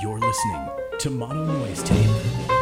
You're listening to Mono Noise Tape.